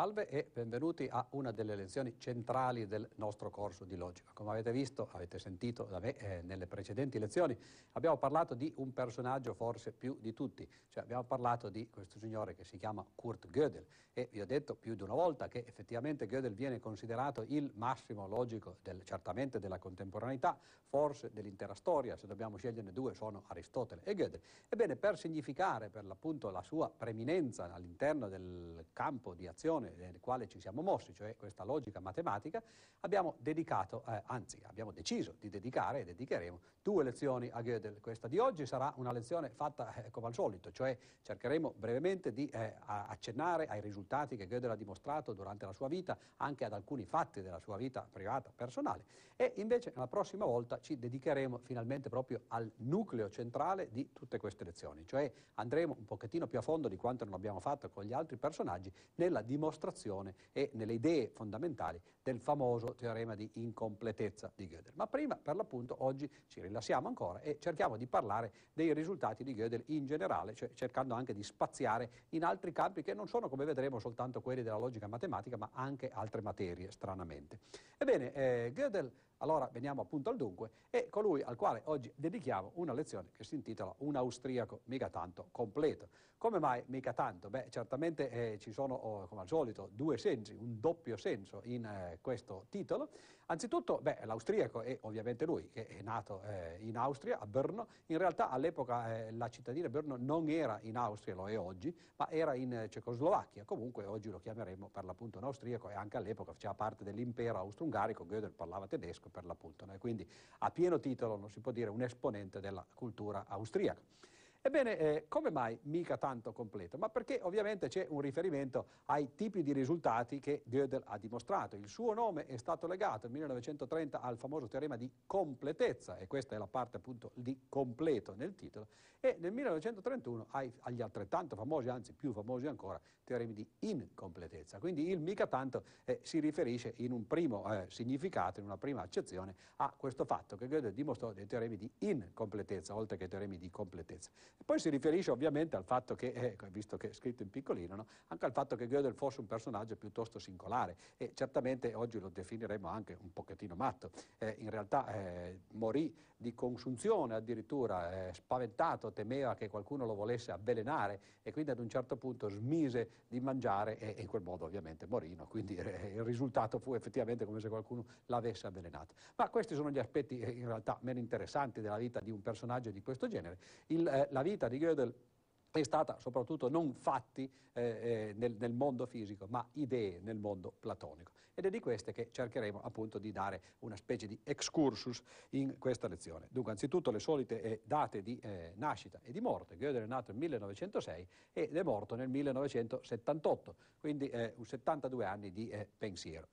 Salve e benvenuti a una delle lezioni centrali del nostro corso di logica. Come avete visto, avete sentito da me eh, nelle precedenti lezioni, abbiamo parlato di un personaggio forse più di tutti, cioè abbiamo parlato di questo signore che si chiama Kurt Gödel e vi ho detto più di una volta che effettivamente Gödel viene considerato il massimo logico del, certamente della contemporaneità, forse dell'intera storia, se dobbiamo sceglierne due sono Aristotele e Gödel. Ebbene, per significare per l'appunto la sua preminenza all'interno del campo di azione nel quale ci siamo mossi, cioè questa logica matematica, abbiamo dedicato, eh, anzi abbiamo deciso di dedicare e dedicheremo due lezioni a Gödel. Questa di oggi sarà una lezione fatta eh, come al solito, cioè cercheremo brevemente di eh, accennare ai risultati che Gödel ha dimostrato durante la sua vita, anche ad alcuni fatti della sua vita privata, personale, e invece la prossima volta ci dedicheremo finalmente proprio al nucleo centrale di tutte queste lezioni, cioè andremo un pochettino più a fondo di quanto non abbiamo fatto con gli altri personaggi nella dimostrazione dimostrazione e nelle idee fondamentali del famoso teorema di incompletezza di Gödel. Ma prima, per l'appunto, oggi ci rilassiamo ancora e cerchiamo di parlare dei risultati di Gödel in generale, cioè cercando anche di spaziare in altri campi che non sono, come vedremo, soltanto quelli della logica matematica, ma anche altre materie, stranamente. Ebbene, eh, Gödel allora veniamo appunto al dunque, è colui al quale oggi dedichiamo una lezione che si intitola Un austriaco mica tanto completo. Come mai mica tanto? Beh, certamente eh, ci sono, oh, come al solito, due sensi, un doppio senso in eh, questo titolo. Anzitutto, beh, l'austriaco è ovviamente lui, che è nato eh, in Austria, a Brno. In realtà all'epoca eh, la cittadina di Brno non era in Austria, lo è oggi, ma era in eh, Cecoslovacchia. Comunque oggi lo chiameremo per l'appunto un austriaco e anche all'epoca faceva parte dell'impero austro-ungarico, Gödel parlava tedesco per l'appunto, no? quindi a pieno titolo non si può dire un esponente della cultura austriaca. Ebbene, eh, come mai mica tanto completo? Ma perché ovviamente c'è un riferimento ai tipi di risultati che Gödel ha dimostrato. Il suo nome è stato legato nel 1930 al famoso teorema di completezza, e questa è la parte appunto di completo nel titolo, e nel 1931 ai, agli altrettanto famosi, anzi più famosi ancora, teoremi di incompletezza. Quindi il mica tanto eh, si riferisce in un primo eh, significato, in una prima accezione, a questo fatto che Gödel dimostrò dei teoremi di incompletezza, oltre che teoremi di completezza. E poi si riferisce ovviamente al fatto che, eh, visto che è scritto in piccolino, no? anche al fatto che Gödel fosse un personaggio piuttosto singolare e certamente oggi lo definiremo anche un pochettino matto. Eh, in realtà eh, morì di consunzione addirittura, eh, spaventato, temeva che qualcuno lo volesse avvelenare e quindi ad un certo punto smise di mangiare e in quel modo ovviamente morì. No? Quindi eh, il risultato fu effettivamente come se qualcuno l'avesse avvelenato. Ma questi sono gli aspetti eh, in realtà meno interessanti della vita di un personaggio di questo genere. Il, la la vita di Gödel è stata soprattutto non fatti eh, eh, nel, nel, mondo fisico, ma idee nel mondo platonico. Ed è di queste che cercheremo appunto di dare una specie di excursus in questa lezione. Dunque, anzitutto le solite eh, date di eh, nascita e di morte. Gödel è nato nel 1906 ed è morto nel 1978, quindi 72 eh, anni di eh, pensiero.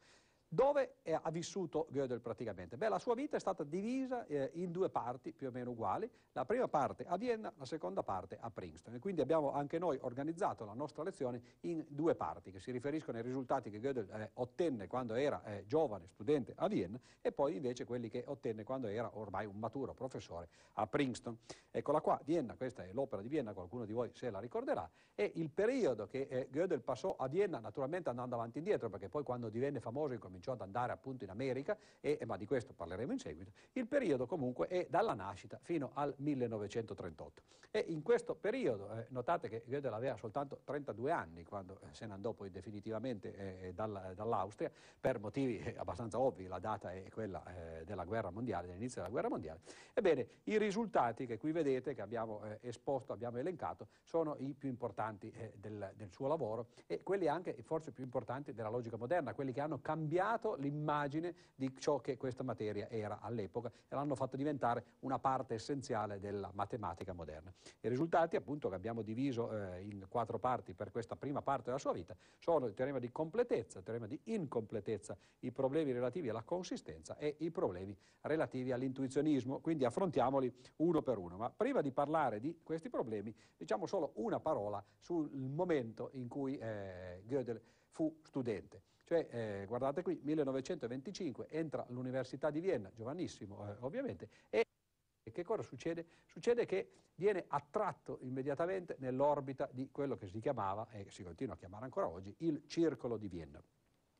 Dove è, ha vissuto Gödel praticamente? Beh, la sua vita è stata divisa eh, in due parti più o meno uguali, la prima parte a Vienna, la seconda parte a Princeton e quindi abbiamo anche noi organizzato la nostra lezione in due parti che si riferiscono ai risultati che Gödel eh, ottenne quando era eh, giovane studente a Vienna e poi invece quelli che ottenne quando era ormai un maturo professore a Princeton. Eccola qua, Vienna, questa è l'opera di Vienna, qualcuno di voi se la ricorderà, e il periodo che eh, Gödel passò a Vienna, naturalmente andando avanti e indietro, perché poi quando divenne famoso incominciò cominciò ad andare appunto in America, e, ma di questo parleremo in seguito, il periodo comunque è dalla nascita fino al 1938. E in questo periodo, eh, notate che Gödel aveva soltanto 32 anni quando eh, se ne andò poi definitivamente eh, dalla, dall'Austria, per motivi eh, abbastanza ovvi, la data è quella eh, della guerra mondiale, dell'inizio della guerra mondiale. Ebbene, i risultati che qui vedete, che abbiamo eh, esposto, abbiamo elencato, sono i più importanti del, del suo lavoro e quelli anche forse più importanti della logica moderna, quelli che hanno cambiato cambiato l'immagine di ciò che questa materia era all'epoca e l'hanno fatto diventare una parte essenziale della matematica moderna. I risultati, appunto, che abbiamo diviso eh, in quattro parti per questa prima parte della sua vita, sono il teorema di completezza, il teorema di incompletezza, i problemi relativi alla consistenza e i problemi relativi all'intuizionismo, quindi affrontiamoli uno per uno. Ma prima di parlare di questi problemi, diciamo solo una parola sul momento in cui eh, Gödel fu studente. Cioè, eh, guardate qui, 1925 entra all'Università di Vienna, giovanissimo eh, ovviamente, e che cosa succede? Succede che viene attratto immediatamente nell'orbita di quello che si chiamava, e si continua a chiamare ancora oggi, il Circolo di Vienna.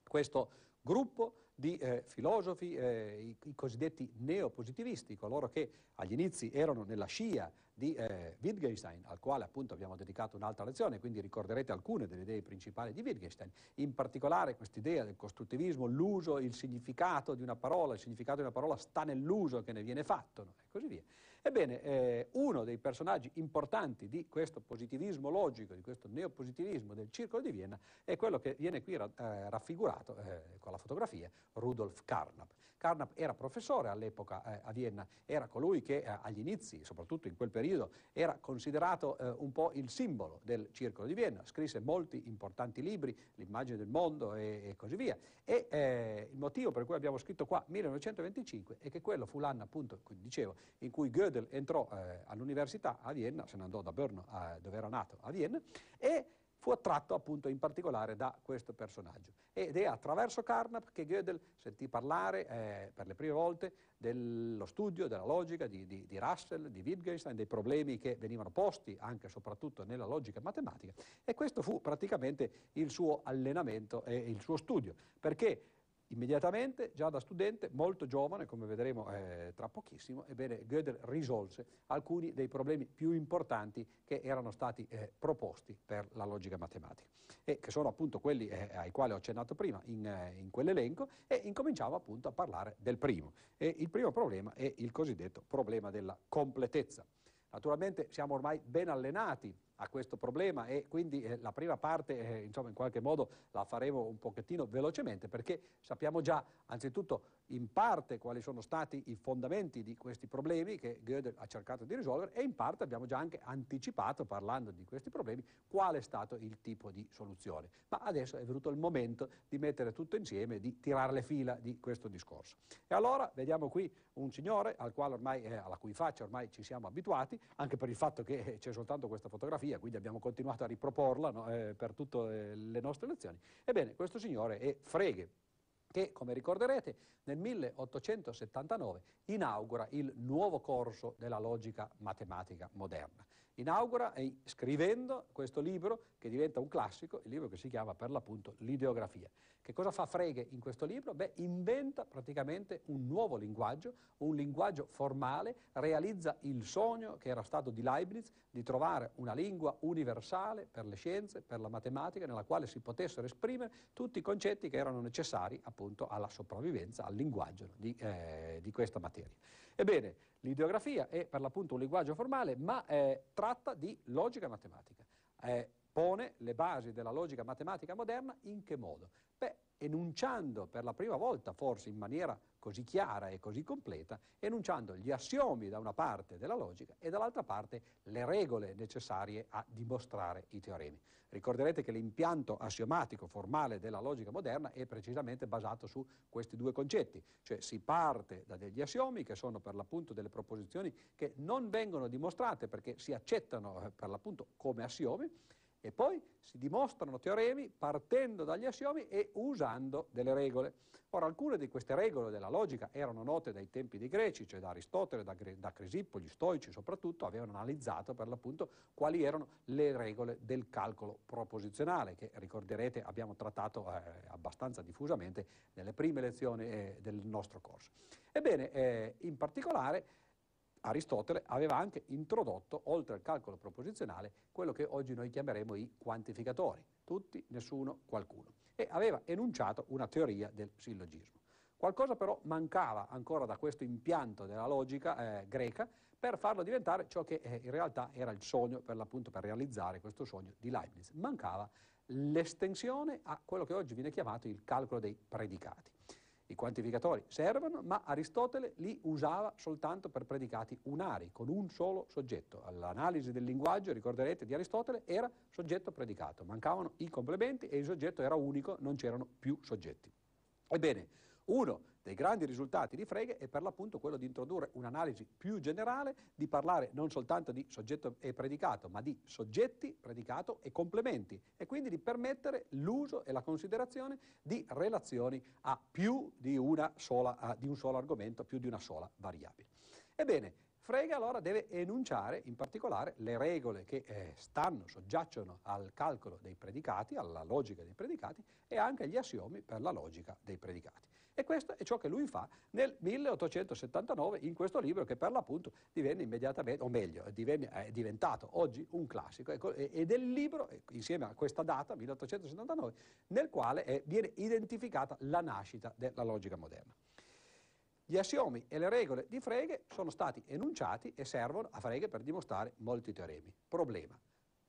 Questo gruppo di eh, filosofi, eh, i, i, cosiddetti neopositivisti, coloro che agli inizi erano nella scia di eh, Wittgenstein, al quale appunto abbiamo dedicato un'altra lezione, quindi ricorderete alcune delle idee principali di Wittgenstein, in particolare quest'idea del costruttivismo, l'uso, il significato di una parola, il significato di una parola sta nell'uso che ne viene fatto, no? e così via. Ebbene, eh, uno dei personaggi importanti di questo positivismo logico, di questo neopositivismo del Circolo di Vienna, è quello che viene qui ra eh, raffigurato eh, con la fotografia, Rudolf Carnap. Carnap era professore all'epoca eh, a Vienna, era colui che eh, agli inizi, soprattutto in quel periodo, era considerato eh, un po' il simbolo del Circolo di Vienna, scrisse molti importanti libri, L'immagine del mondo e, e così via. E il motivo per cui abbiamo scritto qua 1925 è che quello fu l'anno, appunto, dicevo, in cui Gödel entrò eh, all'università a Vienna, se ne andò da Brno, dove era nato, a Vienna, e fu attratto appunto in particolare da questo personaggio. Ed è attraverso Carnap che Gödel sentì parlare eh, per le prime volte dello studio della logica di, di, di, Russell, di Wittgenstein, dei problemi che venivano posti anche e soprattutto nella logica matematica e questo fu praticamente il suo allenamento e il suo studio, perché Immediatamente, già da studente, molto giovane, come vedremo eh, tra pochissimo, ebbene, Gödel risolse alcuni dei problemi più importanti che erano stati eh, proposti per la logica matematica e che sono appunto quelli eh, ai quali ho accennato prima in, eh, in, quell'elenco e incominciamo appunto a parlare del primo. E il primo problema è il cosiddetto problema della completezza. Naturalmente siamo ormai ben allenati a questo problema e quindi eh, la prima parte eh, insomma in qualche modo la faremo un pochettino velocemente perché sappiamo già anzitutto in parte quali sono stati i fondamenti di questi problemi che Gödel ha cercato di risolvere e in parte abbiamo già anche anticipato parlando di questi problemi qual è stato il tipo di soluzione. Ma adesso è venuto il momento di mettere tutto insieme di tirare le fila di questo discorso. E allora vediamo qui un signore al ormai, eh, alla cui faccia ormai ci siamo abituati, anche per il fatto che c'è soltanto questa fotografia fotografia, quindi abbiamo continuato a riproporla no, eh, per tutte le nostre lezioni. Ebbene, questo signore è Frege, che, come ricorderete, nel 1879 inaugura il nuovo corso della logica matematica moderna. Inaugura eh, scrivendo questo libro che diventa un classico, il libro che si chiama per l'appunto L'ideografia. Che cosa fa Frege in questo libro? Beh, inventa praticamente un nuovo linguaggio, un linguaggio formale, realizza il sogno che era stato di Leibniz di trovare una lingua universale per le scienze, per la matematica, nella quale si potessero esprimere tutti i concetti che erano necessari appunto alla sopravvivenza, al linguaggio di, eh, di questa materia. Ebbene, l'ideografia è per l'appunto un linguaggio formale, ma eh, tratta di logica matematica. Eh, pone le basi della logica matematica moderna in che modo? Beh, enunciando per la prima volta, forse in maniera così chiara e così completa, enunciando gli assiomi da una parte della logica e dall'altra parte le regole necessarie a dimostrare i teoremi. Ricorderete che l'impianto assiomatico formale della logica moderna è precisamente basato su questi due concetti, cioè si parte da degli assiomi che sono per l'appunto delle proposizioni che non vengono dimostrate perché si accettano eh, per l'appunto come assiomi, e poi si dimostrano teoremi partendo dagli assiomi e usando delle regole. Ora, alcune di queste regole della logica erano note dai tempi dei greci, cioè da Aristotele, da, da Crisippo, gli stoici soprattutto, avevano analizzato per l'appunto quali erano le regole del calcolo proposizionale, che ricorderete abbiamo trattato eh, abbastanza diffusamente nelle prime lezioni eh, del nostro corso. Ebbene, eh, in particolare Aristotele aveva anche introdotto, oltre al calcolo proposizionale, quello che oggi noi chiameremo i quantificatori, tutti, nessuno, qualcuno, e aveva enunciato una teoria del sillogismo. Qualcosa però mancava ancora da questo impianto della logica eh, greca per farlo diventare ciò che eh, in realtà era il sogno, per l'appunto per realizzare questo sogno di Leibniz. Mancava l'estensione a quello che oggi viene chiamato il calcolo dei predicati. I quantificatori servono, ma Aristotele li usava soltanto per predicati unari, con un solo soggetto. L'analisi del linguaggio, ricorderete, di Aristotele era soggetto-predicato. Mancavano i complementi e il soggetto era unico, non c'erano più soggetti. Ebbene, uno dei grandi risultati di Frege è per l'appunto quello di introdurre un'analisi più generale, di parlare non soltanto di soggetto e predicato, ma di soggetti, predicato e complementi e quindi di permettere l'uso e la considerazione di relazioni a più di, sola, di un solo argomento, più di una sola variabile. Ebbene, Frege allora deve enunciare in particolare le regole che eh, stanno, soggiacciono al calcolo dei predicati, alla logica dei predicati e anche gli assiomi per la logica dei predicati. E questo è ciò che lui fa nel 1879 in questo libro che per l'appunto divenne immediatamente, o meglio, divenne, è diventato oggi un classico ecco, ed è il libro, insieme a questa data, 1879, nel quale è, viene identificata la nascita della logica moderna. Gli assiomi e le regole di Frege sono stati enunciati e servono a Frege per dimostrare molti teoremi. Problema.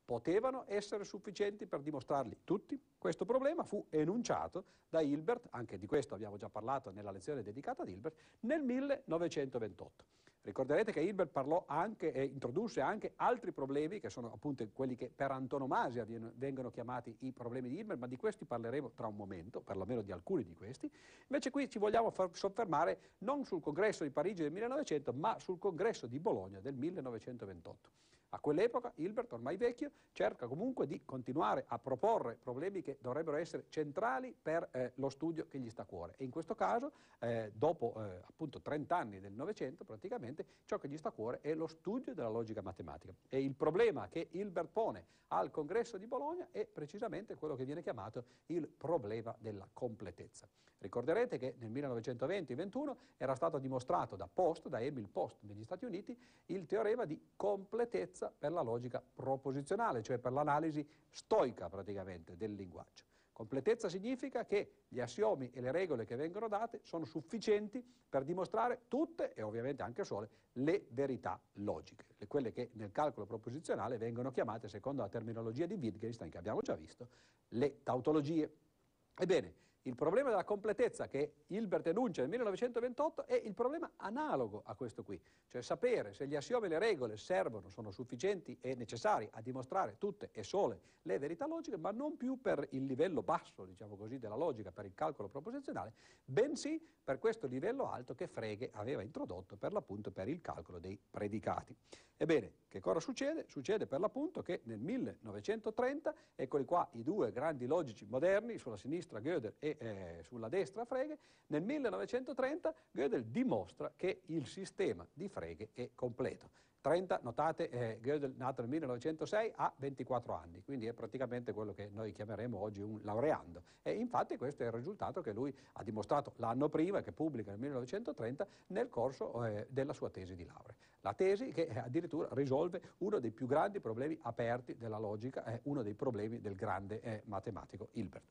Potevano essere sufficienti per dimostrarli tutti? Questo problema fu enunciato da Hilbert, anche di questo abbiamo già parlato nella lezione dedicata ad Hilbert, nel 1928. Ricorderete che Hilbert parlò anche e introdusse anche altri problemi, che sono appunto quelli che per antonomasia vengono chiamati i problemi di Hilbert, ma di questi parleremo tra un momento, perlomeno di alcuni di questi. Invece qui ci vogliamo soffermare non sul congresso di Parigi del 1900, ma sul congresso di Bologna del 1928. A quell'epoca Hilbert, ormai vecchio, cerca comunque di continuare a proporre problemi che dovrebbero essere centrali per eh, lo studio che gli sta a cuore. E in questo caso, eh, dopo eh, appunto 30 anni del Novecento, praticamente, ciò che gli sta a cuore è lo studio della logica matematica. E il problema che Hilbert pone al congresso di Bologna è precisamente quello che viene chiamato il problema della completezza. Ricorderete che nel 1920-21 era stato dimostrato da Post, da Emil Post negli Stati Uniti, il teorema di completezza per la logica proposizionale, cioè per l'analisi stoica praticamente del linguaggio. Completezza significa che gli assiomi e le regole che vengono date sono sufficienti per dimostrare tutte, e ovviamente anche sole, le verità logiche, quelle che nel calcolo proposizionale vengono chiamate, secondo la terminologia di Wittgenstein che abbiamo già visto, le tautologie. Ebbene, il problema della completezza che Hilbert enuncia nel 1928 è il problema analogo a questo qui, cioè sapere se gli assiomi e le regole servono, sono sufficienti e necessari a dimostrare tutte e sole le verità logiche, ma non più per il livello basso, diciamo così, della logica, per il calcolo proposizionale, bensì per questo livello alto che Frege aveva introdotto per l'appunto per il calcolo dei predicati. Ebbene, che cosa succede? Succede per l'appunto che nel 1930, eccoli qua i due grandi logici moderni, sulla sinistra Gödel e eh, sulla destra Frege, nel 1930 Gödel dimostra che il sistema di Frege è completo. 30, notate, eh, Gödel nato nel 1906 ha 24 anni, quindi è praticamente quello che noi chiameremo oggi un laureando. E infatti questo è il risultato che lui ha dimostrato l'anno prima, che pubblica nel 1930, nel corso eh, della sua tesi di laurea. La tesi che eh, addirittura risolve uno dei più grandi problemi aperti della logica, è uno dei problemi del grande eh, matematico Hilbert.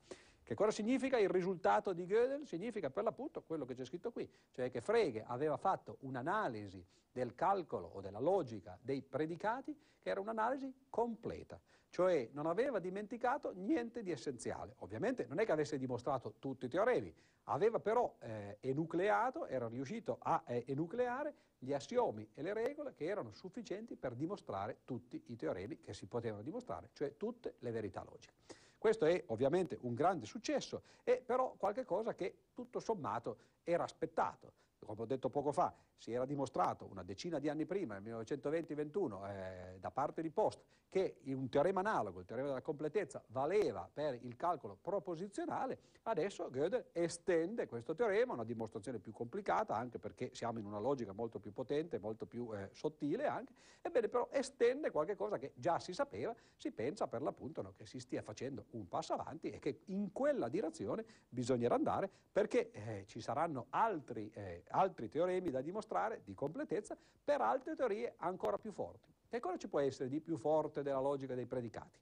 Che cosa significa il risultato di Gödel? Significa per l'appunto quello che c'è scritto qui, cioè che Frege aveva fatto un'analisi del calcolo o della logica dei predicati che era un'analisi completa, cioè non aveva dimenticato niente di essenziale. Ovviamente non è che avesse dimostrato tutti i teoremi, aveva però eh, enucleato, era riuscito a eh, enucleare gli assiomi e le regole che erano sufficienti per dimostrare tutti i teoremi che si potevano dimostrare, cioè tutte le verità logiche. Questo è ovviamente un grande successo, è però qualcosa che tutto sommato era aspettato. Come ho detto poco fa, si era dimostrato una decina di anni prima, nel 1920-21, eh, da parte di Post, che un teorema analogo, il teorema della completezza, valeva per il calcolo proposizionale, adesso Gödel estende questo teorema, una dimostrazione più complicata, anche perché siamo in una logica molto più potente, molto più eh, sottile anche, ebbene però estende qualcosa che già si sapeva, si pensa per l'appunto no, che si stia facendo un passo avanti e che in quella direzione bisognerà andare perché eh, ci saranno altri, eh, altri teoremi da dimostrare di completezza per altre teorie ancora più forti. Che cosa ci può essere di più forte della logica dei predicati?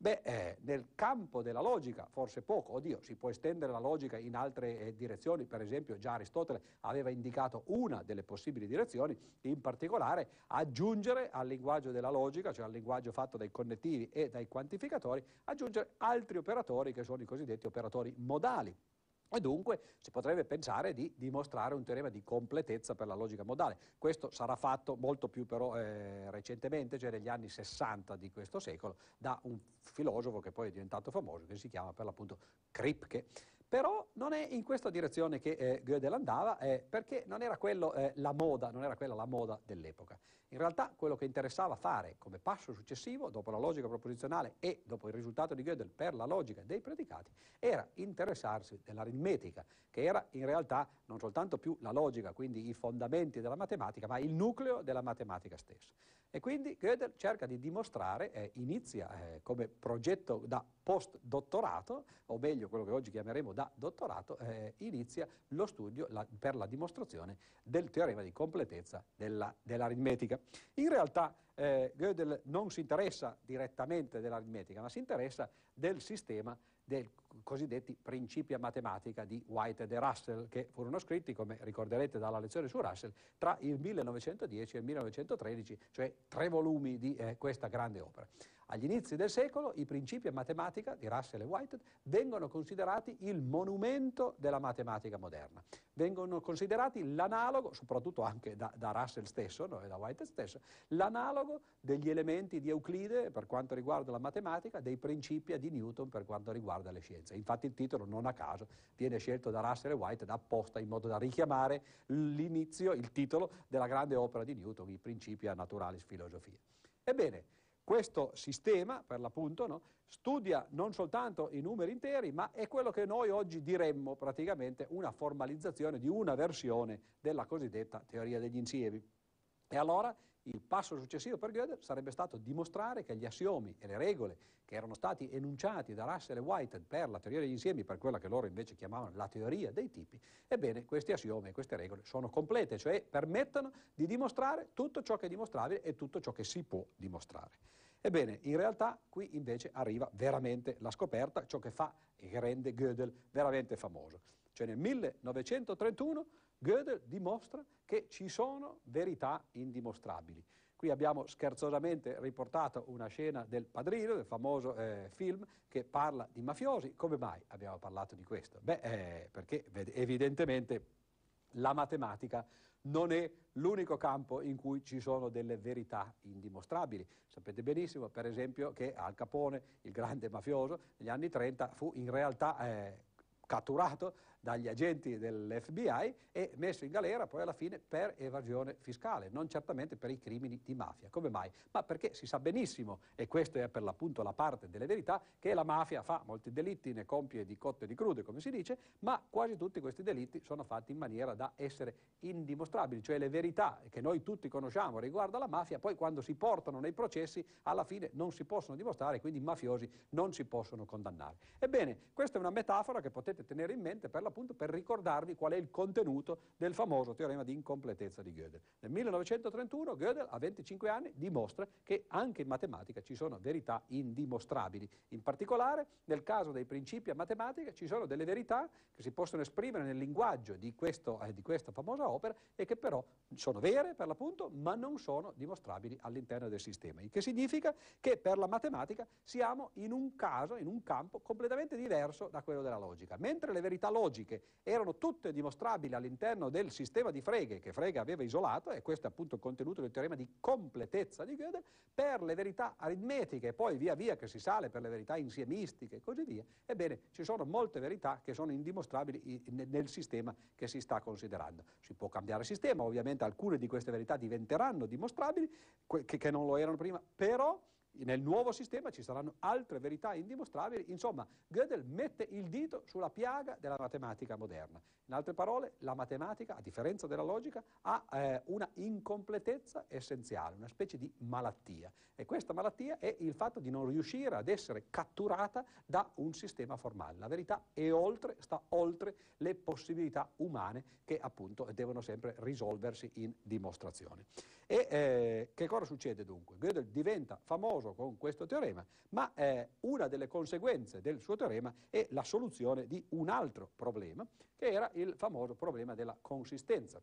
Beh, eh, nel campo della logica forse poco, oddio, si può estendere la logica in altre eh, direzioni, per esempio già Aristotele aveva indicato una delle possibili direzioni, in particolare aggiungere al linguaggio della logica, cioè al linguaggio fatto dai connettivi e dai quantificatori, aggiungere altri operatori che sono i cosiddetti operatori modali. E dunque si potrebbe pensare di dimostrare un teorema di completezza per la logica modale. Questo sarà fatto molto più però eh, recentemente, cioè negli anni 60 di questo secolo, da un filosofo che poi è diventato famoso, che si chiama per l'appunto Kripke. Però non è in questa direzione che eh, Gödel andava, eh, perché non era quello eh, moda, non era quella la moda dell'epoca. In realtà quello che interessava fare come passo successivo, dopo la logica proposizionale e dopo il risultato di Gödel per la logica dei predicati, era interessarsi dell'aritmetica, che era in realtà non soltanto più la logica, quindi i fondamenti della matematica, ma il nucleo della matematica stessa. E quindi Gödel cerca di dimostrare, eh, inizia eh, come progetto da post-dottorato, o meglio quello che oggi chiameremo da dottorato, eh, inizia lo studio la, per la dimostrazione del teorema di completezza della, In realtà eh, Gödel non si interessa direttamente dell'aritmetica, ma si interessa del sistema dei cosiddetti principi a matematica di Whitehead e Russell, che furono scritti, come ricorderete dalla lezione su Russell, tra il 1910 e il 1913, cioè tre volumi di eh, questa grande opera. Agli inizi del secolo i principi a matematica di Russell e Whitehead vengono considerati il monumento della matematica moderna, vengono considerati l'analogo, soprattutto anche da, da Russell stesso no, da Whitehead stesso, l'analogo degli elementi di Euclide per quanto riguarda la matematica, dei principi di Newton per quanto riguarda le scienze. Infatti il titolo non a caso viene scelto da Russell e Whitehead apposta in modo da richiamare l'inizio, il titolo della grande opera di Newton, i principi a naturalis filosofia. Ebbene, questo sistema, per l'appunto, no, studia non soltanto i numeri interi, ma è quello che noi oggi diremmo praticamente una formalizzazione di una versione della cosiddetta teoria degli insiemi. E allora il passo successivo per Gödel sarebbe stato dimostrare che gli assiomi e le regole che erano stati enunciati da Russell e Whitehead per la teoria degli insiemi, per quella che loro invece chiamavano la teoria dei tipi, ebbene questi assiomi e queste regole sono complete, cioè permettono di dimostrare tutto ciò che è dimostrabile e tutto ciò che si può dimostrare. Ebbene, in realtà qui invece arriva veramente la scoperta, ciò che fa e che rende Gödel veramente famoso. Cioè nel 1931 Gödel dimostra che ci sono verità indimostrabili. Qui abbiamo scherzosamente riportato una scena del Padrino, del famoso eh, film, che parla di mafiosi. Come mai abbiamo parlato di questo? Beh, eh, perché evidentemente la matematica non è l'unico campo in cui ci sono delle verità indimostrabili. Sapete benissimo, per esempio, che Al Capone, il grande mafioso, negli anni 30 fu in realtà eh, catturato dagli agenti dell'FBI e messo in galera poi alla fine per evasione fiscale, non certamente per i crimini di mafia. Come mai? Ma perché si sa benissimo, e questa è per l'appunto la parte delle verità, che la mafia fa molti delitti, ne compie di cotte e di crude, come si dice, ma quasi tutti questi delitti sono fatti in maniera da essere indimostrabili, cioè le verità che noi tutti conosciamo riguardo alla mafia, poi quando si portano nei processi alla fine non si possono dimostrare, quindi i mafiosi non si possono condannare. Ebbene, questa è una metafora che potete tenere in mente per l'appunto per ricordarvi qual è il contenuto del famoso teorema di incompletezza di Gödel. Nel 1931 Gödel, a 25 anni, dimostra che anche in matematica ci sono verità indimostrabili. In particolare, nel caso dei principi a matematica, ci sono delle verità che si possono esprimere nel linguaggio di, questo, eh, di questa famosa opera e che però sono vere, per l'appunto, ma non sono dimostrabili all'interno del sistema. Il che significa che per la matematica siamo in un caso, in un campo completamente diverso da quello della logica. Mentre le verità logiche logiche erano tutte dimostrabili all'interno del sistema di Frege che Frege aveva isolato, e questo è appunto il contenuto del teorema di completezza di Gödel, per le verità aritmetiche poi via via che si sale per le verità insiemistiche e così via, ebbene ci sono molte verità che sono indimostrabili nel sistema che si sta considerando. Si può cambiare sistema, ovviamente alcune di queste verità diventeranno dimostrabili, che non lo erano prima, però nel nuovo sistema ci saranno altre verità indimostrabili, insomma Gödel mette il dito sulla piaga della matematica moderna. In altre parole, la matematica, a differenza della logica, ha eh, una incompletezza essenziale, una specie di malattia. E questa malattia è il fatto di non riuscire ad essere catturata da un sistema formale. La verità è oltre, sta oltre le possibilità umane che appunto devono sempre risolversi in dimostrazione. E eh, che cosa succede dunque? Gödel diventa famoso con questo teorema, ma eh, una delle conseguenze del suo teorema è la soluzione di un altro problema, che era il famoso problema della consistenza.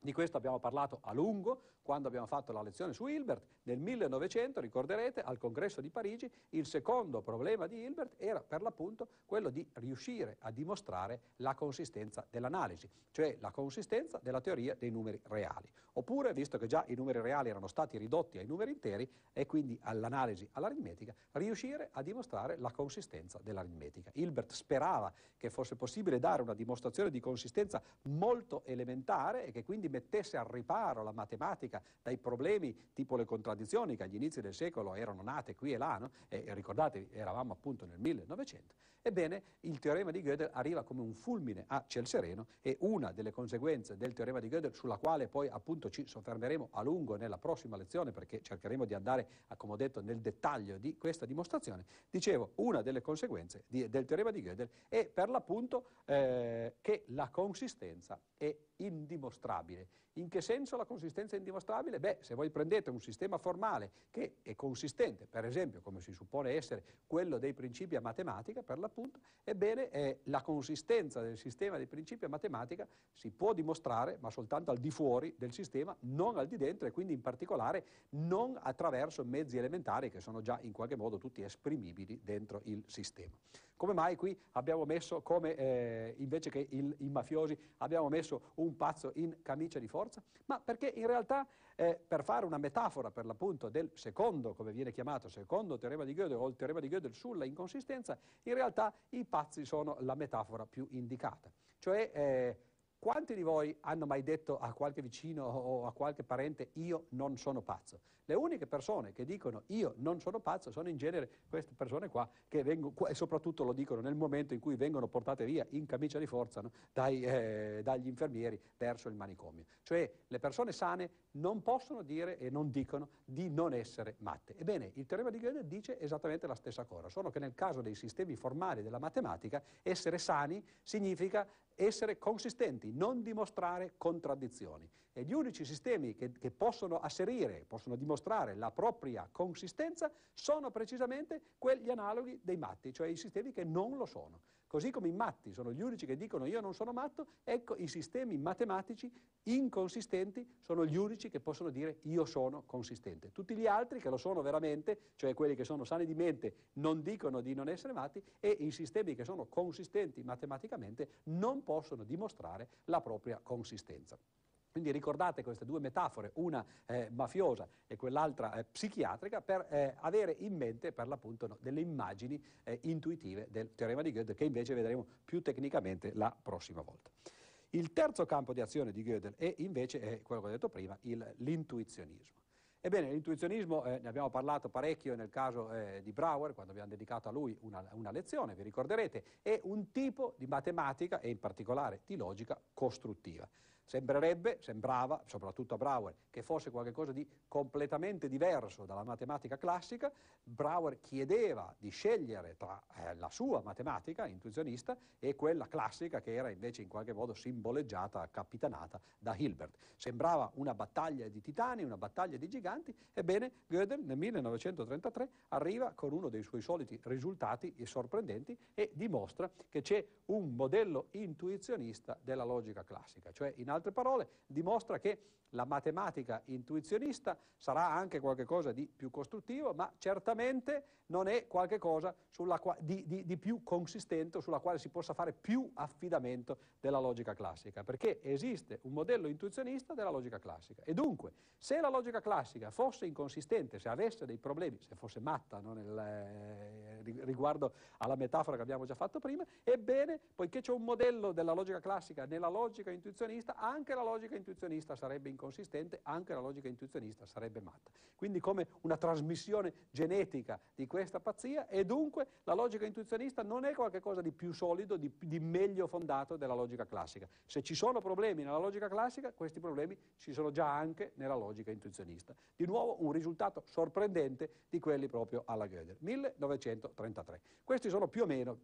Di questo abbiamo parlato a lungo quando abbiamo fatto la lezione su Hilbert. Nel 1900, ricorderete, al congresso di Parigi, il secondo problema di Hilbert era per l'appunto quello di riuscire a dimostrare la consistenza dell'analisi, cioè la consistenza della teoria dei numeri reali. Oppure, visto che già i numeri reali erano stati ridotti ai numeri interi e quindi all'analisi all'aritmetica, riuscire a dimostrare la consistenza dell'aritmetica. Hilbert sperava che fosse possibile dare una dimostrazione di consistenza molto elementare e che quindi mettesse al riparo la matematica dai problemi tipo le contraddizioni che agli inizi del secolo erano nate qui e là, no? e, e ricordatevi, eravamo appunto nel 1900, ebbene il teorema di Gödel arriva come un fulmine a ciel sereno e una delle conseguenze del teorema di Gödel, sulla quale poi appunto ci soffermeremo a lungo nella prossima lezione perché cercheremo di andare, come ho detto, nel dettaglio di questa dimostrazione, dicevo, una delle conseguenze di, del teorema di Gödel è per l'appunto eh, che la consistenza è indimostrabile. In che senso la consistenza è indimostrabile? Beh, se voi prendete un sistema formale che è consistente, per esempio, come si suppone essere quello dei principi a matematica, per l'appunto, ebbene eh, la consistenza del sistema dei principi a matematica si può dimostrare, ma soltanto al di fuori del sistema, non al di dentro e quindi in particolare non attraverso mezzi elementari che sono già in qualche modo tutti esprimibili dentro il sistema. Come mai qui abbiamo messo, come eh, invece che il, i mafiosi, abbiamo messo un pazzo in camicia di forza? Ma perché in realtà eh, per fare una metafora per l'appunto del secondo, come viene chiamato, secondo teorema di Gödel o il teorema di Gödel sulla inconsistenza, in realtà i pazzi sono la metafora più indicata. Cioè eh, quanti di voi hanno mai detto a qualche vicino o a qualche parente io non sono pazzo? Le uniche persone che dicono io non sono pazzo sono in genere queste persone qua che vengono, e soprattutto lo dicono nel momento in cui vengono portate via in camicia di forza no? Dai, eh, dagli infermieri verso il manicomio. Cioè le persone sane non possono dire e non dicono di non essere matte. Ebbene, il teorema di Gödel dice esattamente la stessa cosa, solo che nel caso dei sistemi formali della matematica essere sani significa essere consistenti, non dimostrare contraddizioni. E gli unici sistemi che, che, possono asserire, possono dimostrare la propria consistenza, sono precisamente quegli analoghi dei matti, cioè i sistemi che non lo sono. Così come i matti sono gli unici che dicono io non sono matto, ecco i sistemi matematici inconsistenti sono gli unici che possono dire io sono consistente. Tutti gli altri che lo sono veramente, cioè quelli che sono sani di mente, non dicono di non essere matti e i sistemi che sono consistenti matematicamente non possono dimostrare la propria consistenza. Quindi ricordate queste due metafore, una eh, mafiosa e quell'altra eh, psichiatrica, per eh, avere in mente per l'appunto no, delle immagini eh, intuitive del teorema di Gödel che invece vedremo più tecnicamente la prossima volta. Il terzo campo di azione di Gödel è invece, è quello che ho detto prima, l'intuizionismo. Ebbene, l'intuizionismo, eh, ne abbiamo parlato parecchio nel caso eh, di Brauer, quando abbiamo dedicato a lui una, una, lezione, vi ricorderete, è un tipo di matematica e in particolare di logica costruttiva. Sembrerebbe, sembrava, soprattutto a Brauer, che fosse qualcosa di completamente diverso dalla matematica classica. Brauer chiedeva di scegliere tra eh, la sua matematica intuizionista e quella classica che era invece in qualche modo simboleggiata, capitanata da Hilbert. Sembrava una battaglia di titani, una battaglia di giganti, ebbene Gödel nel 1933 arriva con uno dei suoi soliti risultati sorprendenti e dimostra che c'è un modello intuizionista della logica classica, cioè in altre parole, dimostra che la matematica intuizionista sarà anche qualcosa di più costruttivo, ma certamente non è qualcosa di, di, di, più consistente sulla quale si possa fare più affidamento della logica classica, perché esiste un modello intuizionista della logica classica. E dunque, se la logica classica fosse inconsistente, se avesse dei problemi, se fosse matta no, nel, eh, riguardo alla metafora che abbiamo già fatto prima, ebbene, poiché c'è un modello della logica classica nella logica intuizionista, anche la logica intuizionista sarebbe inconsistente, anche la logica intuizionista sarebbe matta. Quindi come una trasmissione genetica di questa pazzia e dunque la logica intuizionista non è qualcosa di più solido, di, di meglio fondato della logica classica. Se ci sono problemi nella logica classica, questi problemi ci sono già anche nella logica intuizionista. Di nuovo un risultato sorprendente di quelli proprio alla Gödel. 1933. Questi sono più o meno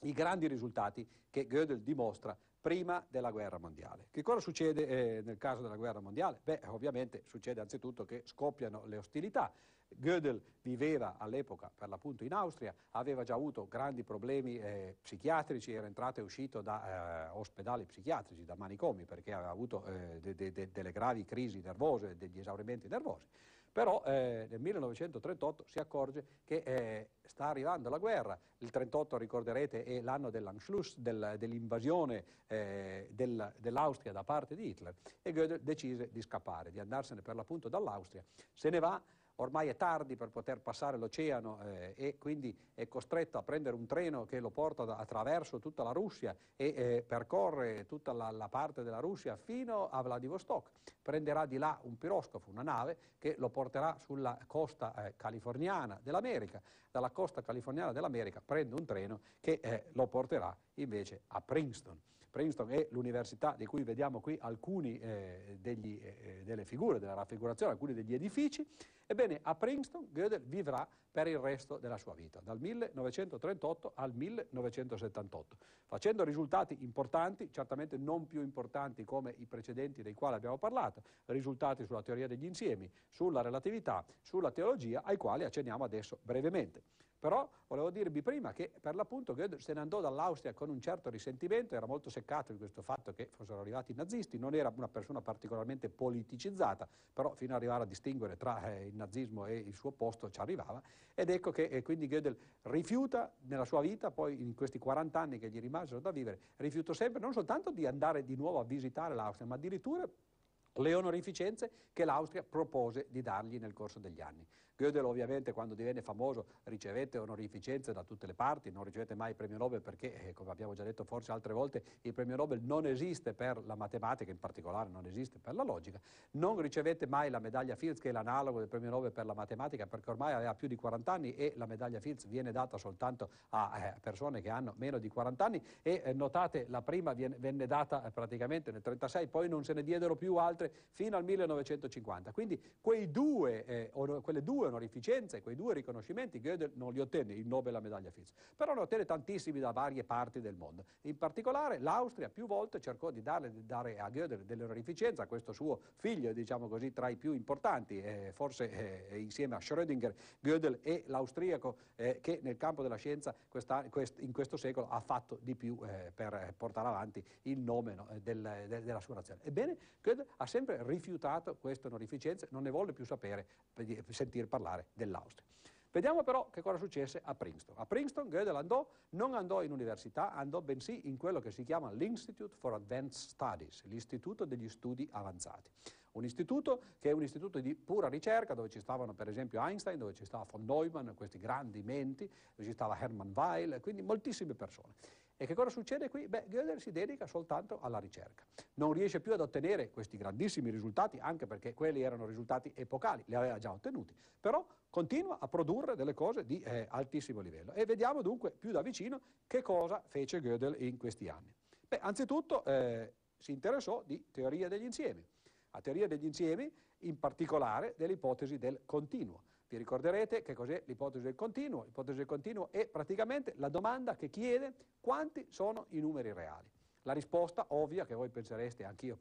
i grandi risultati che Gödel dimostra prima della guerra mondiale. Che cosa succede eh, nel caso della guerra mondiale? Beh, ovviamente succede anzitutto che scoppiano le ostilità. Gödel viveva all'epoca per l'appunto in Austria, aveva già avuto grandi problemi eh, psichiatrici, era entrato e uscito da eh, ospedali psichiatrici, da manicomi, perché aveva avuto eh, de, de, de, delle gravi crisi nervose, degli esaurimenti nervosi. Però eh, nel 1938 si accorge che eh, sta arrivando la guerra, il 1938 ricorderete è l'anno dell'Anschluss, del, dell'invasione eh, del, dell'Austria da parte di Hitler e Goethe decise di scappare, di andarsene per l'appunto dall'Austria. Se ne va ormai è tardi per poter passare l'oceano eh, e quindi è costretto a prendere un treno che lo porta da, attraverso tutta la Russia e eh, percorre tutta la, la, parte della Russia fino a Vladivostok. Prenderà di là un piroscafo, una nave che lo porterà sulla costa eh, californiana dell'America. Dalla costa californiana dell'America prende un treno che eh, lo porterà invece a Princeton. Princeton è l'università di cui vediamo qui alcune eh, eh, delle figure, della raffigurazione, alcuni degli edifici. Ebbene, a Princeton Gödel vivrà per il resto della sua vita, dal 1938 al 1978, facendo risultati importanti, certamente non più importanti come i precedenti dei quali abbiamo parlato, risultati sulla teoria degli insiemi, sulla relatività, sulla teologia, ai quali accenniamo adesso brevemente. Però volevo dirvi prima che per l'appunto Goethe se ne andò dall'Austria con un certo risentimento, era molto seccato di questo fatto che fossero arrivati i nazisti, non era una persona particolarmente politicizzata, però fino ad arrivare a distinguere tra eh, il nazismo e il suo posto ci arrivava, ed ecco che eh, quindi Goethe rifiuta nella sua vita, poi in questi 40 anni che gli rimasero da vivere, rifiuta sempre non soltanto di andare di nuovo a visitare l'Austria, ma addirittura le onorificenze che l'Austria propose di dargli nel corso degli anni. Gödel ovviamente quando divenne famoso ricevette onorificenze da tutte le parti, non ricevette mai il premio Nobel perché, eh, come abbiamo già detto forse altre volte, il premio Nobel non esiste per la matematica, in particolare non esiste per la logica, non ricevette mai la medaglia Fields che è l'analogo del premio Nobel per la matematica perché ormai aveva più di 40 anni e la medaglia Fields viene data soltanto a eh, persone che hanno meno di 40 anni e eh, notate la prima viene, venne data eh, praticamente nel 1936, poi non se ne diedero più altre fino al 1950. Quindi quei due, eh, quelle due due onorificenze, quei due riconoscimenti, Gödel non li ottenne il Nobel e la medaglia Fields, però ne ottenne tantissimi da varie parti del mondo. In particolare l'Austria più volte cercò di dare, di dare a Gödel delle onorificenze, a questo suo figlio, diciamo così, tra i più importanti, eh, forse eh, insieme a Schrödinger, Gödel è l'austriaco eh, che nel campo della scienza quest, in questo secolo ha fatto di più eh, per portare avanti il nome no, del, del, della sua nazione. Ebbene, Gödel ha sempre rifiutato queste onorificenze, non ne volle più sapere, sentire parlare parlare dell'Austria. Vediamo però che cosa successe a Princeton. A Princeton Gödel andò, non andò in università, andò bensì in quello che si chiama l'Institute for Advanced Studies, l'istituto degli studi avanzati. Un istituto che è un istituto di pura ricerca dove ci stavano per esempio Einstein, dove ci stava von Neumann, questi grandi menti, dove ci stava Hermann Weil, quindi moltissime persone. E che cosa succede qui? Beh, Gödel si dedica soltanto alla ricerca. Non riesce più ad ottenere questi grandissimi risultati, anche perché quelli erano risultati epocali, li aveva già ottenuti, però continua a produrre delle cose di eh, altissimo livello. E vediamo dunque più da vicino che cosa fece Gödel in questi anni. Beh, anzitutto eh, si interessò di teoria degli insiemi. A teoria degli insiemi, in particolare dell'ipotesi del continuo. Vi ricorderete che cos'è l'ipotesi del continuo? L'ipotesi del continuo è praticamente la domanda che chiede quanti sono i numeri reali. La risposta ovvia, che voi pensereste, anch'io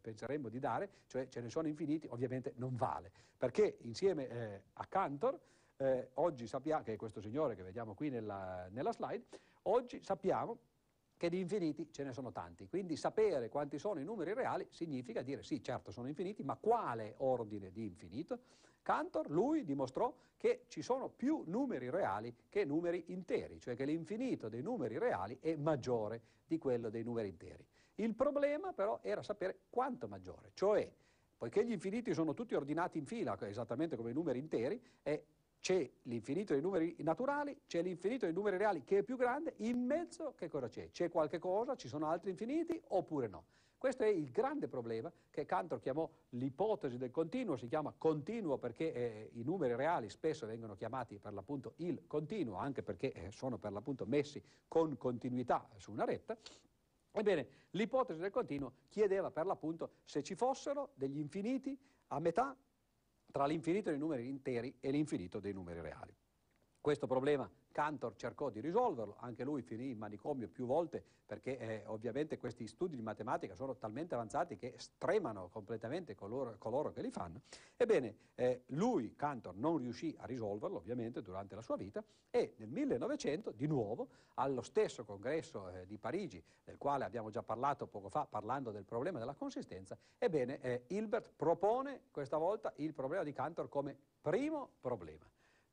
penseremmo di dare, cioè ce ne sono infiniti, ovviamente non vale, perché insieme eh, a Cantor, eh, oggi sappiamo, che è questo signore che vediamo qui nella, nella slide, oggi sappiamo che di infiniti ce ne sono tanti. Quindi sapere quanti sono i numeri reali significa dire sì, certo sono infiniti, ma quale ordine di infinito? Cantor, lui dimostrò che ci sono più numeri reali che numeri interi, cioè che l'infinito dei numeri reali è maggiore di quello dei numeri interi. Il problema però era sapere quanto maggiore, cioè poiché gli infiniti sono tutti ordinati in fila, esattamente come i numeri interi, c'è l'infinito dei numeri naturali, c'è l'infinito dei numeri reali che è più grande, in mezzo che cosa c'è? C'è qualche cosa, ci sono altri infiniti oppure no? Questo è il grande problema che Cantor chiamò l'ipotesi del continuo, si chiama continuo perché eh, i numeri reali spesso vengono chiamati per l'appunto il continuo, anche perché eh, sono per l'appunto messi con continuità su una retta. Ebbene, l'ipotesi del continuo chiedeva per l'appunto se ci fossero degli infiniti a metà tra l'infinito dei numeri interi e l'infinito dei numeri reali. Questo problema Cantor cercò di risolverlo, anche lui finì in manicomio più volte perché eh, ovviamente questi studi di matematica sono talmente avanzati che stremano completamente coloro, coloro che li fanno. Ebbene, eh, lui, Cantor, non riuscì a risolverlo ovviamente durante la sua vita e nel 1900 di nuovo allo stesso congresso eh, di Parigi, del quale abbiamo già parlato poco fa parlando del problema della consistenza, ebbene eh, Hilbert propone questa volta il problema di Cantor come primo problema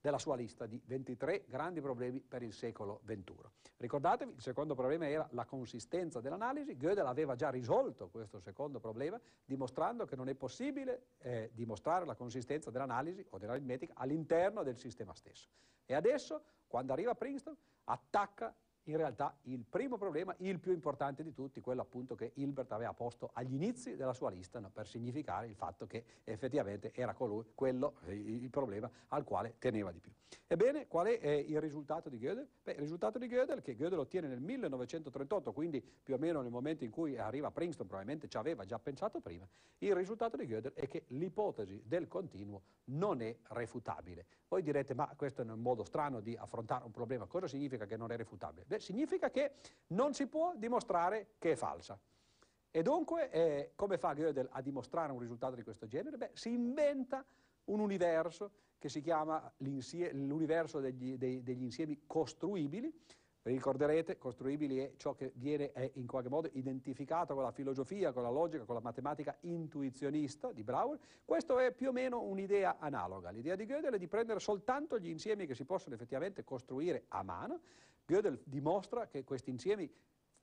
della sua lista di 23 grandi problemi per il secolo XXI. Ricordatevi, il secondo problema era la consistenza dell'analisi, Gödel aveva già risolto questo secondo problema dimostrando che non è possibile eh, dimostrare la consistenza dell'analisi o dell'aritmetica all'interno del sistema stesso. E adesso, quando arriva Princeton, attacca in realtà il primo problema, il più importante di tutti, quello appunto che Hilbert aveva posto agli inizi della sua lista no, per significare il fatto che effettivamente era colui, quello il problema al quale teneva di più. Ebbene, qual è eh, il risultato di Gödel? Beh, il risultato di Gödel, che Gödel ottiene nel 1938, quindi più o meno nel momento in cui arriva a Princeton, probabilmente ci aveva già pensato prima, il risultato di Gödel è che l'ipotesi del continuo non è refutabile. Voi direte, ma questo è un modo strano di affrontare un problema, cosa significa che non è refutabile? Beh, significa che non si può dimostrare che è falsa. E dunque, eh, come fa Gödel a dimostrare un risultato di questo genere? Beh, si inventa un universo che si chiama l'universo degli, dei, degli insiemi costruibili, ricorderete, costruibili è ciò che viene è in qualche modo identificato con la filosofia, con la logica, con la matematica intuizionista di Brouwer. Questo è più o meno un'idea analoga. L'idea di Gödel è di prendere soltanto gli insiemi che si possono effettivamente costruire a mano. Gödel dimostra che questi insiemi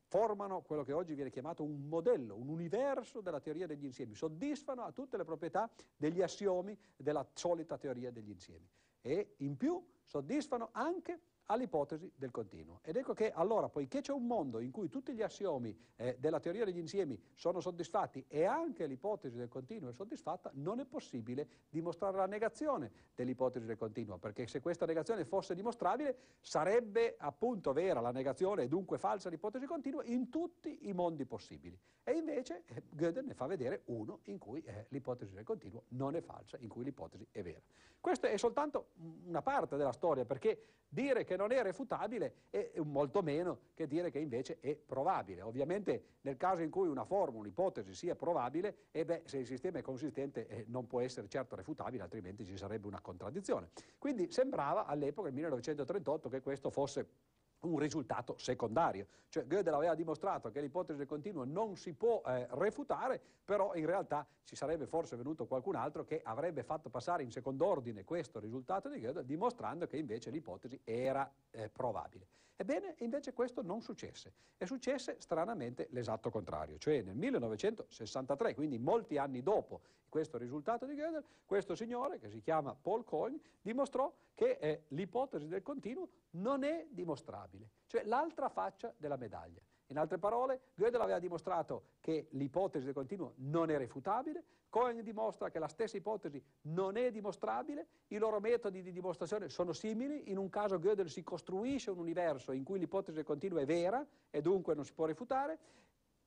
formano quello che oggi viene chiamato un modello, un universo della teoria degli insiemi, soddisfano a tutte le proprietà degli assiomi della solita teoria degli insiemi e in più soddisfano anche all'ipotesi del continuo. Ed ecco che allora, poiché c'è un mondo in cui tutti gli assiomi eh, della teoria degli insiemi sono soddisfatti e anche l'ipotesi del continuo è soddisfatta, non è possibile dimostrare la negazione dell'ipotesi del continuo, perché se questa negazione fosse dimostrabile sarebbe appunto vera la negazione e dunque falsa l'ipotesi continua in tutti i mondi possibili. E invece eh, Gödel ne fa vedere uno in cui eh, l'ipotesi del continuo non è falsa, in cui l'ipotesi è vera. Questa è soltanto una parte della storia, perché dire che non è refutabile è molto meno che dire che invece è provabile. Ovviamente nel caso in cui una forma, un'ipotesi sia provabile, eh beh, se il sistema è consistente eh, non può essere certo refutabile, altrimenti ci sarebbe una contraddizione. Quindi sembrava all'epoca, nel 1938, che questo fosse un risultato secondario. Cioè Gödel aveva dimostrato che l'ipotesi del continuo non si può eh, refutare, però in realtà ci sarebbe forse venuto qualcun altro che avrebbe fatto passare in secondo ordine questo risultato di Gödel, dimostrando che invece l'ipotesi era eh, probabile. Ebbene, invece questo non successe. E successe stranamente l'esatto contrario, cioè nel 1963, quindi molti anni dopo questo risultato di Gödel, questo signore, che si chiama Paul Coyne, dimostrò che eh, l'ipotesi del continuo non è dimostrabile, cioè l'altra faccia della medaglia. In altre parole, Gödel aveva dimostrato che l'ipotesi del continuo non è refutabile, Cohen dimostra che la stessa ipotesi non è dimostrabile, i loro metodi di dimostrazione sono simili, in un caso Gödel si costruisce un universo in cui l'ipotesi del continuo è vera e dunque non si può refutare,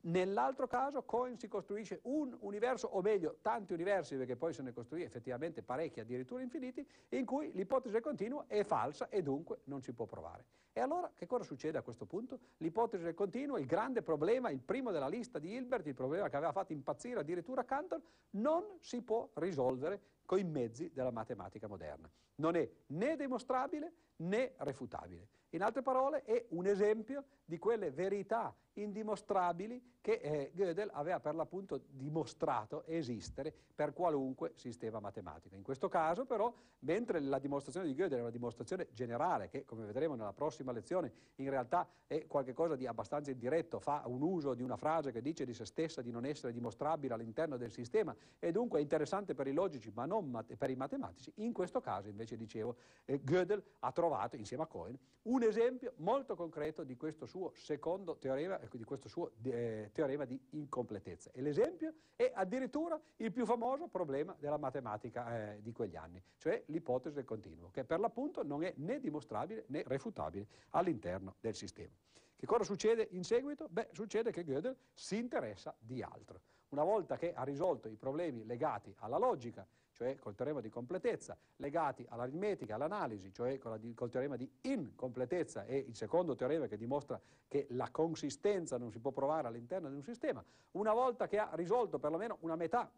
Nell'altro caso Cohen si costruisce un universo, o meglio tanti universi, perché poi se ne costruì effettivamente parecchi, addirittura infiniti, in cui l'ipotesi del continuo è falsa e dunque non si può provare. E allora che cosa succede a questo punto? L'ipotesi del continuo, il grande problema, il primo della lista di Hilbert, il problema che aveva fatto impazzire addirittura Cantor, non si può risolvere con i mezzi della matematica moderna. Non è né dimostrabile né refutabile. In altre parole è un esempio di quelle verità indimostrabili che eh, Gödel aveva per l'appunto dimostrato esistere per qualunque sistema matematico. In questo caso però, mentre la dimostrazione di Gödel è una dimostrazione generale, che come vedremo nella prossima lezione in realtà è qualcosa di abbastanza indiretto, fa un uso di una frase che dice di se stessa di non essere dimostrabile all'interno del sistema e dunque è interessante per i logici ma non per i matematici, in questo caso invece dicevo eh, Gödel ha trovato insieme a Cohen un esempio molto concreto di questo suo secondo teorema, di questo suo eh, teorema di incompletezza. E l'esempio è addirittura il più famoso problema della matematica eh, di quegli anni, cioè l'ipotesi del continuo, che per l'appunto non è né dimostrabile né refutabile all'interno del sistema. Che cosa succede in seguito? Beh, succede che Gödel si interessa di altro. una volta che ha risolto i problemi legati alla logica, cioè col teorema di completezza, legati all'aritmetica, all'analisi, cioè col teorema di incompletezza e il secondo teorema che dimostra che la consistenza non si può provare all'interno di un sistema, una volta che ha risolto perlomeno una metà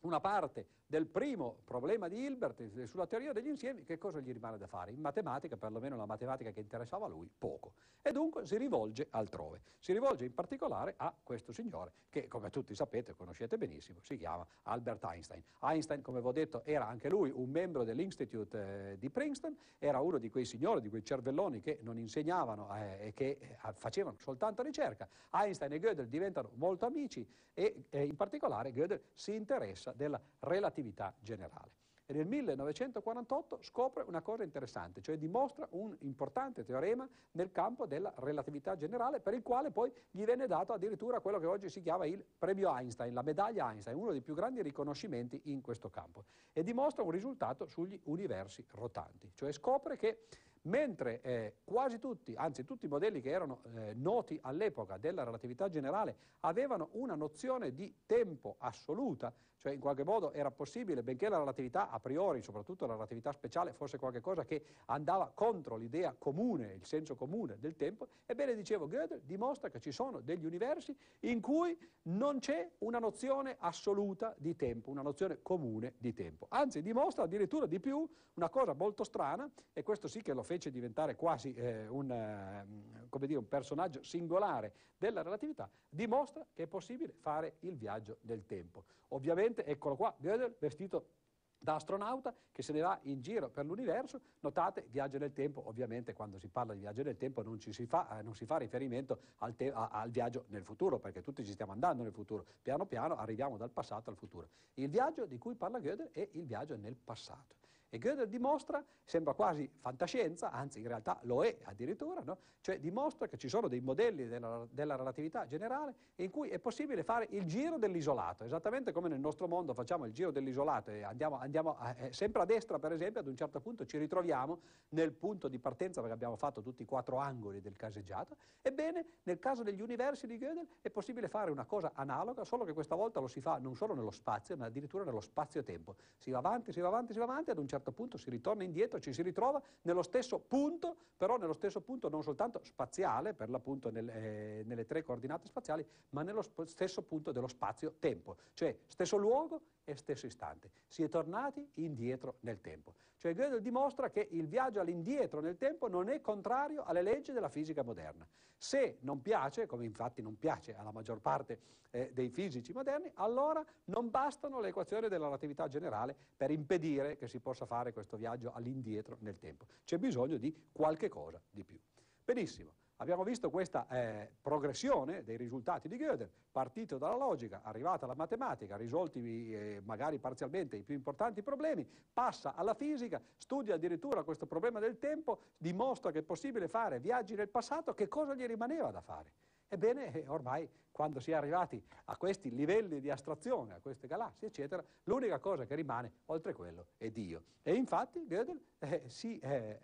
una parte del primo problema di Hilbert sulla teoria degli insiemi, che cosa gli rimane da fare? In matematica, perlomeno la matematica che interessava a lui, poco. E dunque si rivolge altrove. Si rivolge in particolare a questo signore, che come tutti sapete, conoscete benissimo, si chiama Albert Einstein. Einstein, come vi ho detto, era anche lui un membro dell'Institute eh, di Princeton, era uno di quei signori, di quei cervelloni che non insegnavano eh, e che eh, facevano soltanto ricerca. Einstein e Gödel diventano molto amici e eh, in particolare Gödel si interessa della relatività generale. E nel 1948 scopre una cosa interessante, cioè dimostra un importante teorema nel campo della relatività generale, per il quale poi gli venne dato addirittura quello che oggi si chiama il premio Einstein, la medaglia Einstein, uno dei più grandi riconoscimenti in questo campo. E dimostra un risultato sugli universi rotanti, cioè scopre che mentre eh, quasi tutti, anzi tutti i modelli che erano eh, noti all'epoca della relatività generale avevano una nozione di tempo assoluta, cioè in qualche modo era possibile, benché la relatività a priori, soprattutto la relatività speciale, fosse qualcosa che andava contro l'idea comune, il senso comune del tempo, ebbene dicevo Gödel dimostra che ci sono degli universi in cui non c'è una nozione assoluta di tempo, una nozione comune di tempo. Anzi dimostra addirittura di più una cosa molto strana, e questo sì che lo fece diventare quasi eh, un, eh, dire, un personaggio singolare della relatività, dimostra che è possibile fare il viaggio del tempo. Ovviamente, eccolo qua, Gödel vestito da astronauta che se ne va in giro per l'universo, notate, viaggio nel tempo, ovviamente quando si parla di viaggio nel tempo non, si fa, eh, non si fa, riferimento al, te, a, al, viaggio nel futuro, perché tutti ci stiamo andando nel futuro, piano piano arriviamo dal passato al futuro. Il viaggio di cui parla Gödel è il viaggio nel passato. E Gödel dimostra, sembra quasi fantascienza, anzi in realtà lo è addirittura, no? cioè dimostra che ci sono dei modelli della, della, relatività generale in cui è possibile fare il giro dell'isolato, esattamente come nel nostro mondo facciamo il giro dell'isolato e andiamo, andiamo a, eh, sempre a destra per esempio, ad un certo punto ci ritroviamo nel punto di partenza perché abbiamo fatto tutti i quattro angoli del caseggiato, ebbene nel caso degli universi di Gödel è possibile fare una cosa analoga, solo che questa volta lo si fa non solo nello spazio ma addirittura nello spazio-tempo, si va avanti, si va avanti, si va avanti, ad un certo certo punto si ritorna indietro, ci si ritrova nello stesso punto, però nello stesso punto non soltanto spaziale, per l'appunto nel, eh, nelle tre coordinate spaziali, ma nello sp- stesso punto dello spazio-tempo, cioè stesso luogo e stesso istante. Si è tornati indietro nel tempo. Cioè Gödel dimostra che il viaggio all'indietro nel tempo non è contrario alle leggi della fisica moderna. Se non piace, come infatti non piace alla maggior parte eh, dei fisici moderni, allora non bastano le equazioni della relatività generale per impedire che si possa fare questo viaggio all'indietro nel tempo. C'è bisogno di qualche cosa di più. Benissimo. Abbiamo visto questa eh, progressione dei risultati di Gödel, partito dalla logica, arrivata alla matematica, risolti eh, magari parzialmente i più importanti problemi, passa alla fisica, studia addirittura questo problema del tempo, dimostra che è possibile fare viaggi nel passato, che cosa gli rimaneva da fare? Ebbene, ormai quando si è arrivati a questi livelli di astrazione, a queste galassie, eccetera, l'unica cosa che rimane, oltre quello, è Dio. E infatti Gödel eh, si eh,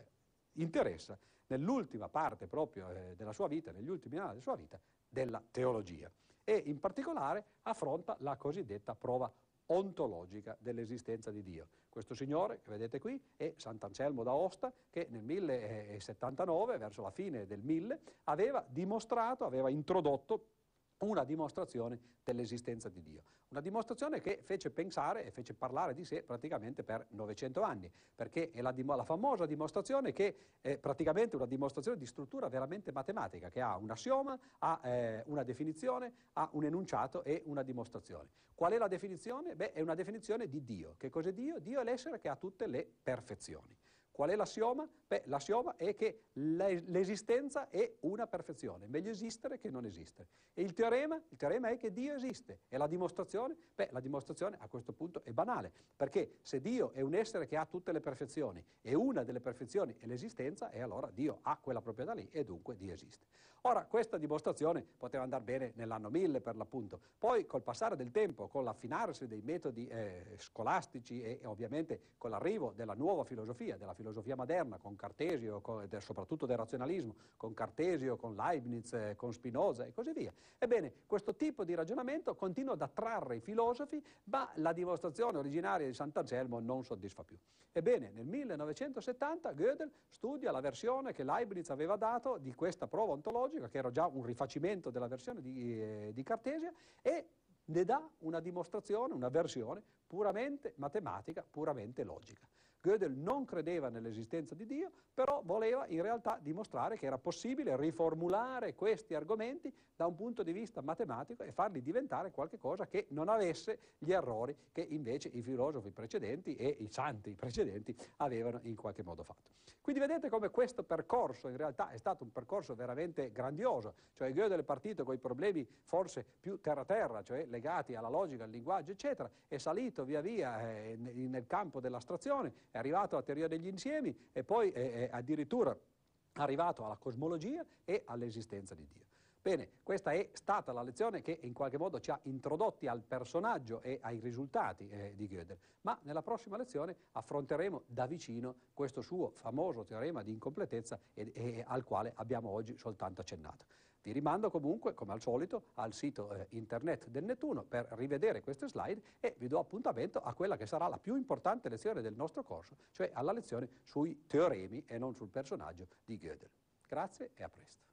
interessa nell'ultima parte proprio eh, della sua vita, negli ultimi anni della sua vita, della teologia. E in particolare affronta la cosiddetta prova ontologica dell'esistenza di Dio. Questo signore che vedete qui è Sant'Anselmo d'Aosta che nel 1079, verso la fine del 1000, aveva dimostrato, aveva introdotto una dimostrazione dell'esistenza di Dio. Una dimostrazione che fece pensare e fece parlare di sé praticamente per 900 anni, perché è la, la famosa dimostrazione che è praticamente una dimostrazione di struttura veramente matematica, che ha un assioma, ha eh, una definizione, ha un enunciato e una dimostrazione. Qual è la definizione? Beh, è una definizione di Dio. Che cos'è Dio? Dio è l'essere che ha tutte le perfezioni. Qual è l'assioma? Beh, l'assioma è che l'esistenza è una perfezione, meglio esistere che non esistere. E il teorema? Il teorema è che Dio esiste. E la dimostrazione? Beh, la dimostrazione a questo punto è banale, perché se Dio è un essere che ha tutte le perfezioni e una delle perfezioni è l'esistenza, e allora Dio ha quella proprietà lì e dunque Dio esiste. Ora, questa dimostrazione poteva andare bene nell'anno 1000 per l'appunto, poi col passare del tempo, con l'affinarsi dei metodi eh, scolastici e, e ovviamente con l'arrivo della nuova filosofia, della filosofia filosofia moderna, con Cartesio, con, soprattutto del razionalismo, con Cartesio, con Leibniz, eh, con Spinoza e così via. Ebbene, questo tipo di ragionamento continua ad attrarre i filosofi, ma la dimostrazione originaria di Sant'Anselmo non soddisfa più. Ebbene, nel 1970 Gödel studia la versione che Leibniz aveva dato di questa prova ontologica, che era già un rifacimento della versione di, eh, di Cartesia, e ne dà una dimostrazione, una versione puramente matematica, puramente logica. Gödel non credeva nell'esistenza di Dio, però voleva in realtà dimostrare che era possibile riformulare questi argomenti da un punto di vista matematico e farli diventare qualcosa che non avesse gli errori che invece i filosofi precedenti e i santi precedenti avevano in qualche modo fatto. Quindi vedete come questo percorso in realtà è stato un percorso veramente grandioso, cioè Gödel è partito con i problemi forse più terra-terra, cioè legati alla logica, al linguaggio, eccetera, è salito via via eh, nel campo dell'astrazione, è arrivato alla teoria degli insiemi e poi è, è addirittura arrivato alla cosmologia e all'esistenza di Dio. Bene, questa è stata la lezione che in qualche modo ci ha introdotti al personaggio e ai risultati eh, di Gödel, ma nella prossima lezione affronteremo da vicino questo suo famoso teorema di incompletezza e, e, al quale abbiamo oggi soltanto accennato. Vi rimando comunque, come al solito, al sito eh, internet del Nettuno per rivedere queste slide e vi do appuntamento a quella che sarà la più importante lezione del nostro corso, cioè alla lezione sui teoremi e non sul personaggio di Gödel. Grazie e a presto.